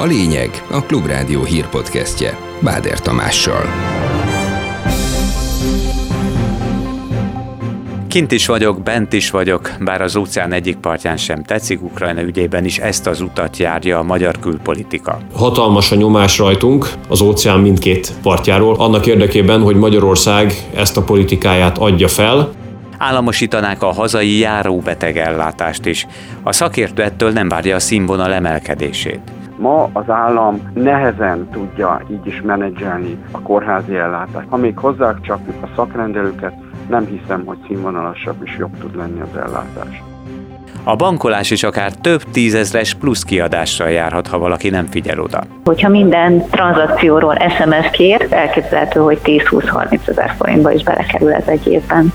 A lényeg a Klubrádió hírpodcastje Báder Tamással. Kint is vagyok, bent is vagyok, bár az óceán egyik partján sem tetszik, Ukrajna ügyében is ezt az utat járja a magyar külpolitika. Hatalmas a nyomás rajtunk az óceán mindkét partjáról, annak érdekében, hogy Magyarország ezt a politikáját adja fel, államosítanák a hazai járóbetegellátást is. A szakértő ettől nem várja a színvonal emelkedését. Ma az állam nehezen tudja így is menedzselni a kórházi ellátást. Ha még hozzácsapjuk a szakrendelőket, nem hiszem, hogy színvonalasabb és jobb tud lenni az ellátás. A bankolás is akár több tízezres plusz kiadással járhat, ha valaki nem figyel oda. Hogyha minden tranzakcióról SMS kér, elképzelhető, hogy 10-20-30 ezer forintba is belekerül ez egy évben.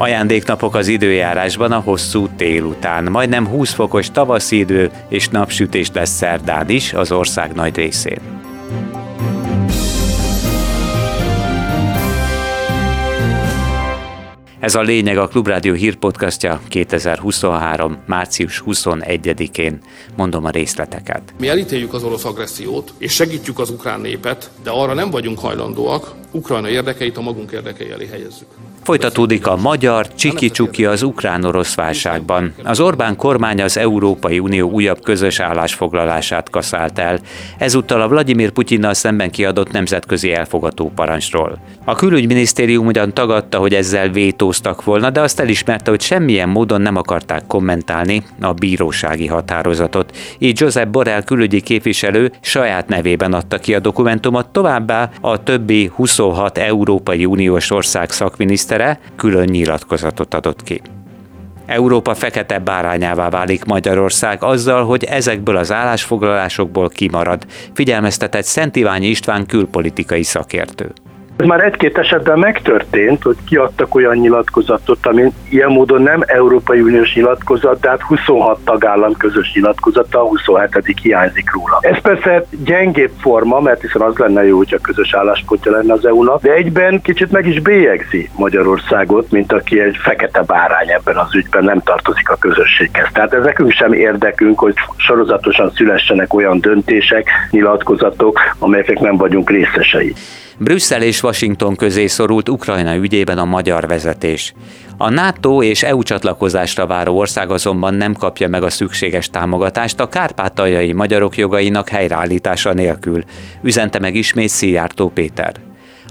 Ajándéknapok az időjárásban a hosszú tél után. Majdnem 20 fokos tavaszi idő és napsütés lesz szerdán is az ország nagy részén. Ez a lényeg a Klubrádió hírpodcastja 2023. március 21-én. Mondom a részleteket. Mi elítéljük az orosz agressziót, és segítjük az ukrán népet, de arra nem vagyunk hajlandóak, Ukrajna érdekeit a magunk érdekei elé helyezzük. Folytatódik a magyar csiki-csuki az ukrán-orosz válságban. Az Orbán kormány az Európai Unió újabb közös állásfoglalását kaszált el, ezúttal a Vladimir Putyinnal szemben kiadott nemzetközi elfogató parancsról. A külügyminisztérium ugyan tagadta, hogy ezzel vétóztak volna, de azt elismerte, hogy semmilyen módon nem akarták kommentálni a bírósági határozatot. Így Josep Borrell külügyi képviselő saját nevében adta ki a dokumentumot, továbbá a többi 26 Európai Uniós ország szakminiszter minisztere külön nyilatkozatot adott ki. Európa fekete bárányává válik Magyarország azzal, hogy ezekből az állásfoglalásokból kimarad, figyelmeztetett Szent Iványi István külpolitikai szakértő. Ez már egy-két esetben megtörtént, hogy kiadtak olyan nyilatkozatot, ami ilyen módon nem Európai Uniós nyilatkozat, de hát 26 tagállam közös nyilatkozata, a 27 hiányzik róla. Ez persze gyengébb forma, mert hiszen az lenne jó, hogyha közös álláspontja lenne az EU-nak, de egyben kicsit meg is bélyegzi Magyarországot, mint aki egy fekete bárány ebben az ügyben nem tartozik a közösséghez. Tehát ez nekünk sem érdekünk, hogy sorozatosan szülessenek olyan döntések, nyilatkozatok, amelyeknek nem vagyunk részesei. Brüsszel és Washington közé szorult Ukrajna ügyében a magyar vezetés. A NATO és EU csatlakozásra váró ország azonban nem kapja meg a szükséges támogatást a kárpátaljai magyarok jogainak helyreállítása nélkül, üzente meg ismét Szijjártó Péter.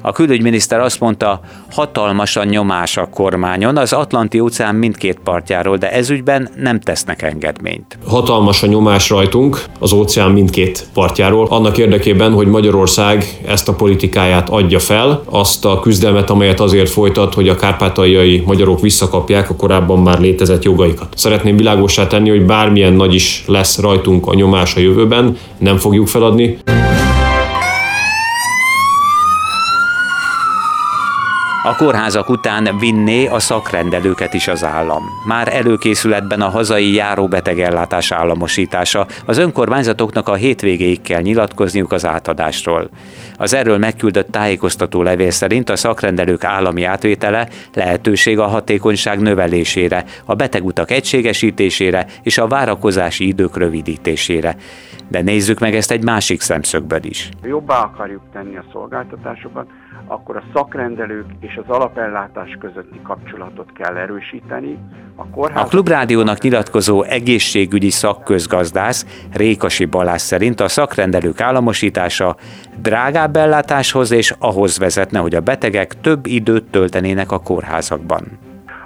A külügyminiszter azt mondta, hatalmas a nyomás a kormányon az Atlanti óceán mindkét partjáról, de ezügyben nem tesznek engedményt. Hatalmas a nyomás rajtunk az óceán mindkét partjáról, annak érdekében, hogy Magyarország ezt a politikáját adja fel, azt a küzdelmet, amelyet azért folytat, hogy a kárpátaljai magyarok visszakapják a korábban már létezett jogaikat. Szeretném világosá tenni, hogy bármilyen nagy is lesz rajtunk a nyomás a jövőben, nem fogjuk feladni. A kórházak után vinné a szakrendelőket is az állam. Már előkészületben a hazai járóbetegellátás államosítása. Az önkormányzatoknak a hétvégéig kell nyilatkozniuk az átadásról. Az erről megküldött tájékoztató levél szerint a szakrendelők állami átvétele lehetőség a hatékonyság növelésére, a betegutak egységesítésére és a várakozási idők rövidítésére. De nézzük meg ezt egy másik szemszögből is. Jobbá akarjuk tenni a szolgáltatásokat, akkor a szakrendelők és az alapellátás közötti kapcsolatot kell erősíteni. A, kórház... a Klubrádiónak nyilatkozó egészségügyi szakközgazdász Rékasi Balázs szerint a szakrendelők államosítása drágább ellátáshoz és ahhoz vezetne, hogy a betegek több időt töltenének a kórházakban.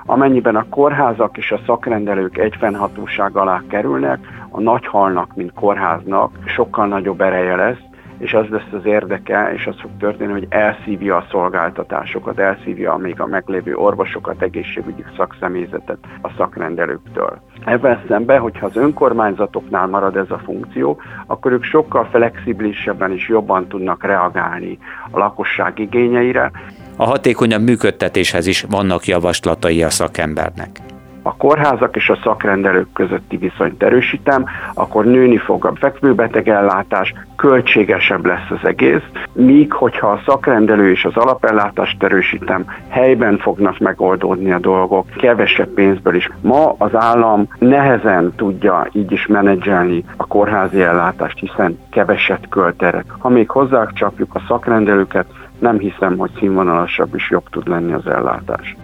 Amennyiben a kórházak és a szakrendelők egyfennhatóság alá kerülnek, a nagyhalnak, mint kórháznak sokkal nagyobb ereje lesz, és az lesz az érdeke, és az fog történni, hogy elszívja a szolgáltatásokat, elszívja még a meglévő orvosokat, egészségügyi szakszemélyzetet a szakrendelőktől. Ebben szemben, hogyha az önkormányzatoknál marad ez a funkció, akkor ők sokkal flexibilisebben és jobban tudnak reagálni a lakosság igényeire. A hatékonyabb működtetéshez is vannak javaslatai a szakembernek. A kórházak és a szakrendelők közötti viszonyt erősítem, akkor nőni fog a fekvőbetegellátás, költségesebb lesz az egész, míg hogyha a szakrendelő és az alapellátást erősítem, helyben fognak megoldódni a dolgok, kevesebb pénzből is. Ma az állam nehezen tudja így is menedzselni a kórházi ellátást, hiszen keveset költ erre. Ha még hozzácsapjuk a szakrendelőket, nem hiszem, hogy színvonalasabb is jobb tud lenni az ellátás.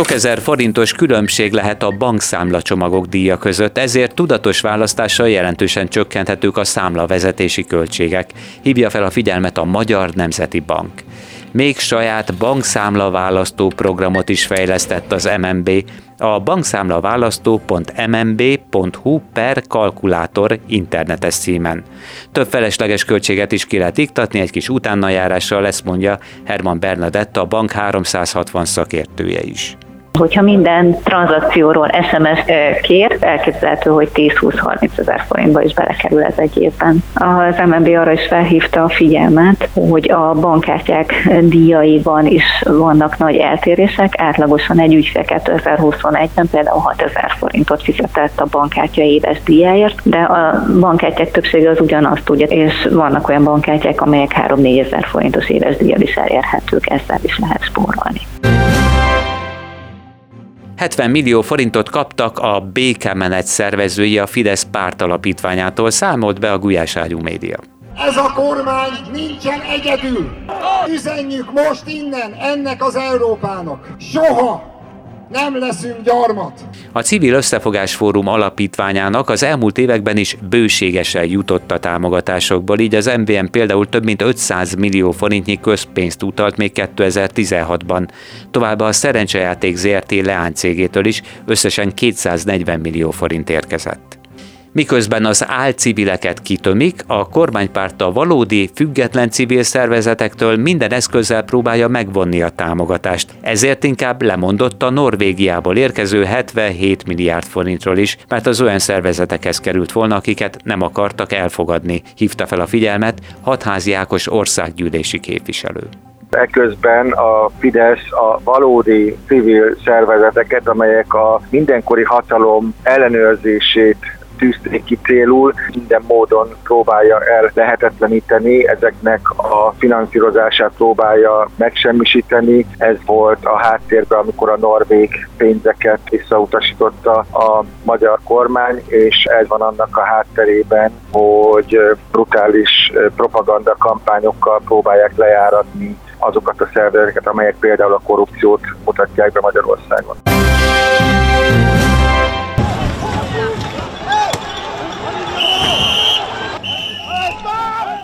Sok ezer forintos különbség lehet a bankszámlacsomagok díja között, ezért tudatos választással jelentősen csökkenthetők a számlavezetési költségek, hívja fel a figyelmet a Magyar Nemzeti Bank. Még saját bankszámla választó programot is fejlesztett az MNB, a bankszámlaválasztó.mmb.hu per kalkulátor internetes címen. Több felesleges költséget is ki lehet iktatni egy kis utánajárással, lesz mondja Herman Bernadett, a bank 360 szakértője is. Hogyha minden tranzakcióról SMS kér, elképzelhető, hogy 10-20-30 ezer forintba is belekerül ez egy évben. Az MNB arra is felhívta a figyelmet, hogy a bankkártyák díjaiban is vannak nagy eltérések. Átlagosan egy ügyfél 2021-ben például 6 ezer forintot fizetett a bankkártya éves díjáért, de a bankkártyák többsége az ugyanazt tudja, és vannak olyan bankkártyák, amelyek 3-4 ezer forintos éves díjjal is elérhetők, ezzel is lehet spórolni. 70 millió forintot kaptak a békemenet szervezői a Fidesz párt alapítványától, számolt be a Gulyás Ágyú média. Ez a kormány nincsen egyedül. Üzenjük most innen ennek az Európának. Soha nem leszünk gyarmat. A Civil Összefogás Fórum alapítványának az elmúlt években is bőségesen jutott a támogatásokból, így az MVM például több mint 500 millió forintnyi közpénzt utalt még 2016-ban. Továbbá a szerencsejáték ZRT leánycégétől is összesen 240 millió forint érkezett. Miközben az álcivileket kitömik, a kormánypárt a valódi, független civil szervezetektől minden eszközzel próbálja megvonni a támogatást. Ezért inkább lemondott a Norvégiából érkező 77 milliárd forintról is, mert az olyan szervezetekhez került volna, akiket nem akartak elfogadni, hívta fel a figyelmet Hatházi Ákos országgyűlési képviselő. Eközben a Fidesz a valódi civil szervezeteket, amelyek a mindenkori hatalom ellenőrzését tűzték ki célul, minden módon próbálja el lehetetleníteni, ezeknek a finanszírozását próbálja megsemmisíteni. Ez volt a háttérben, amikor a norvég pénzeket visszautasította a magyar kormány, és ez van annak a hátterében, hogy brutális propaganda kampányokkal próbálják lejáratni azokat a szervezeteket, amelyek például a korrupciót mutatják be Magyarországon.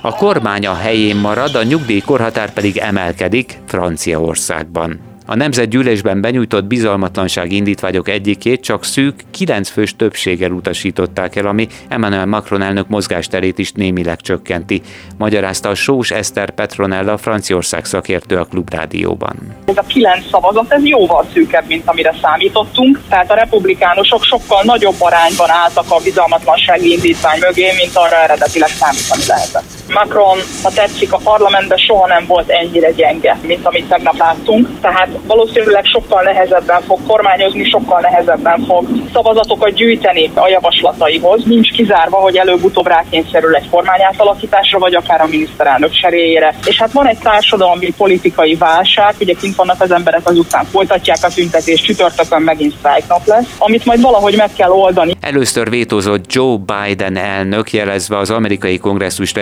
A kormány a helyén marad, a nyugdíjkorhatár pedig emelkedik Franciaországban. A nemzetgyűlésben benyújtott bizalmatlanság indítványok egyikét csak szűk, kilenc fős többséggel utasították el, ami Emmanuel Macron elnök mozgásterét is némileg csökkenti, magyarázta a Sós Eszter Petronella, Franciaország szakértő a Klubrádióban. Ez a kilenc szavazat, ez jóval szűkebb, mint amire számítottunk, tehát a republikánusok sokkal nagyobb arányban álltak a bizalmatlansági indítvány mögé, mint arra eredetileg számítani lehetett. Macron, ha tetszik, a parlamentben soha nem volt ennyire gyenge, mint amit tegnap láttunk, tehát valószínűleg sokkal nehezebben fog kormányozni, sokkal nehezebben fog szavazatokat gyűjteni a javaslataihoz. Nincs kizárva, hogy előbb-utóbb rákényszerül egy kormányátalakításra, vagy akár a miniszterelnök cseréjére. És hát van egy társadalmi politikai válság, ugye kint vannak az emberek, azután folytatják a tüntetést, csütörtökön megint nap lesz, amit majd valahogy meg kell oldani. Először vétózott Joe Biden elnök, jelezve az amerikai kongresszus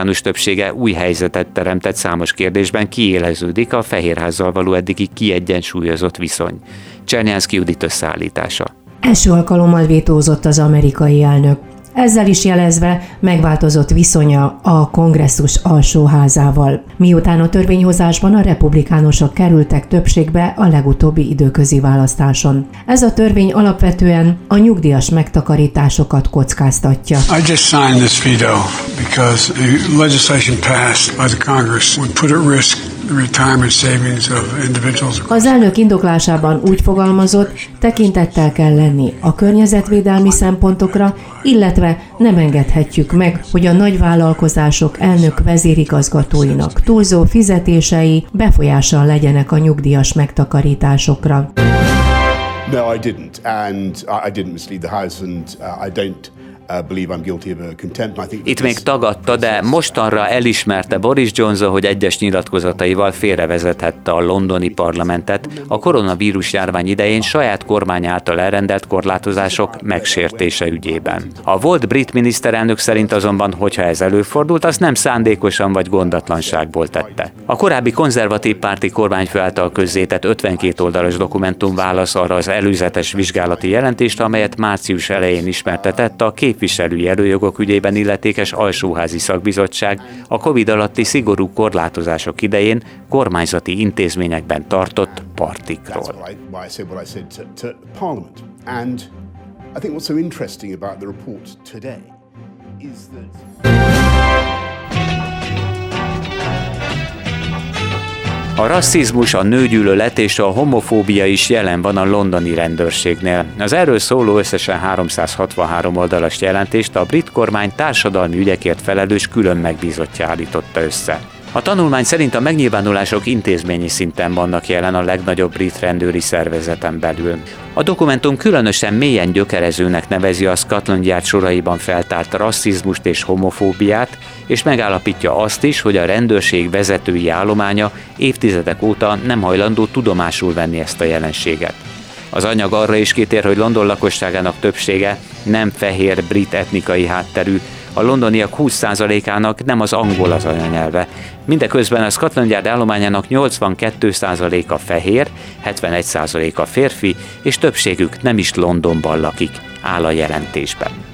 republikánus többsége új helyzetet teremtett számos kérdésben, kiéleződik a Fehérházzal való eddigi kiegyensúlyozott viszony. Csernyánszki Judit összeállítása. Első alkalommal vétózott az amerikai elnök. Ezzel is jelezve megváltozott viszonya a kongresszus alsóházával, miután a törvényhozásban a republikánusok kerültek többségbe a legutóbbi időközi választáson. Ez a törvény alapvetően a nyugdíjas megtakarításokat kockáztatja. I just signed this veto because the legislation passed by the Congress would put at risk Az elnök indoklásában úgy fogalmazott, tekintettel kell lenni a környezetvédelmi szempontokra, illetve nem engedhetjük meg, hogy a nagyvállalkozások elnök vezérigazgatóinak túlzó fizetései befolyással legyenek a nyugdíjas megtakarításokra. No, I didn't, and I didn't mislead the House, and uh, I don't itt még tagadta, de mostanra elismerte Boris Johnson, hogy egyes nyilatkozataival félrevezethette a londoni parlamentet a koronavírus járvány idején saját kormány által elrendelt korlátozások megsértése ügyében. A volt brit miniszterelnök szerint azonban, hogyha ez előfordult, az nem szándékosan vagy gondatlanságból tette. A korábbi konzervatív párti kormányfő által közzétett 52 oldalas dokumentum válasz arra az előzetes vizsgálati jelentést, amelyet március elején ismertetett a kép képviselői előjogok ügyében illetékes alsóházi szakbizottság a COVID alatti szigorú korlátozások idején kormányzati intézményekben tartott partikról. I think what's so interesting about the report today is that A rasszizmus, a nőgyűlölet és a homofóbia is jelen van a londoni rendőrségnél. Az erről szóló összesen 363 oldalas jelentést a brit kormány társadalmi ügyekért felelős külön megbízottja állította össze. A tanulmány szerint a megnyilvánulások intézményi szinten vannak jelen a legnagyobb brit rendőri szervezeten belül. A dokumentum különösen mélyen gyökerezőnek nevezi a Scotland Yard soraiban feltárt rasszizmust és homofóbiát, és megállapítja azt is, hogy a rendőrség vezetői állománya évtizedek óta nem hajlandó tudomásul venni ezt a jelenséget. Az anyag arra is kitér, hogy London lakosságának többsége nem fehér brit etnikai hátterű, a londoniak 20%-ának nem az angol az anyanyelve. Mindeközben a Scotland Yard állományának 82%-a fehér, 71%-a férfi, és többségük nem is Londonban lakik, áll a jelentésben.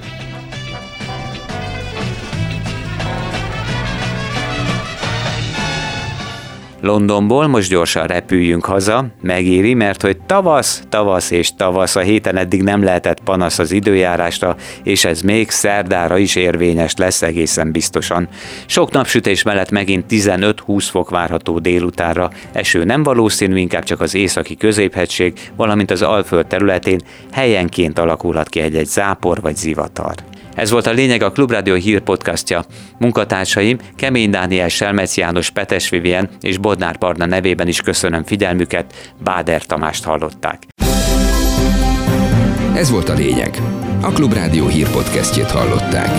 Londonból most gyorsan repüljünk haza, megéri, mert hogy tavasz, tavasz és tavasz, a héten eddig nem lehetett panasz az időjárásra, és ez még szerdára is érvényes lesz egészen biztosan. Sok napsütés mellett megint 15-20 fok várható délutára, eső nem valószínű, inkább csak az északi középhegység, valamint az Alföld területén helyenként alakulhat ki egy-egy zápor vagy zivatar. Ez volt a lényeg a Klubrádió hír podcastja. Munkatársaim Kemény Dániel, Selmec János, Petes Vivien és Bodnár Barna nevében is köszönöm figyelmüket, Báder Tamást hallották. Ez volt a lényeg. A Klubrádió hír podcastjét hallották.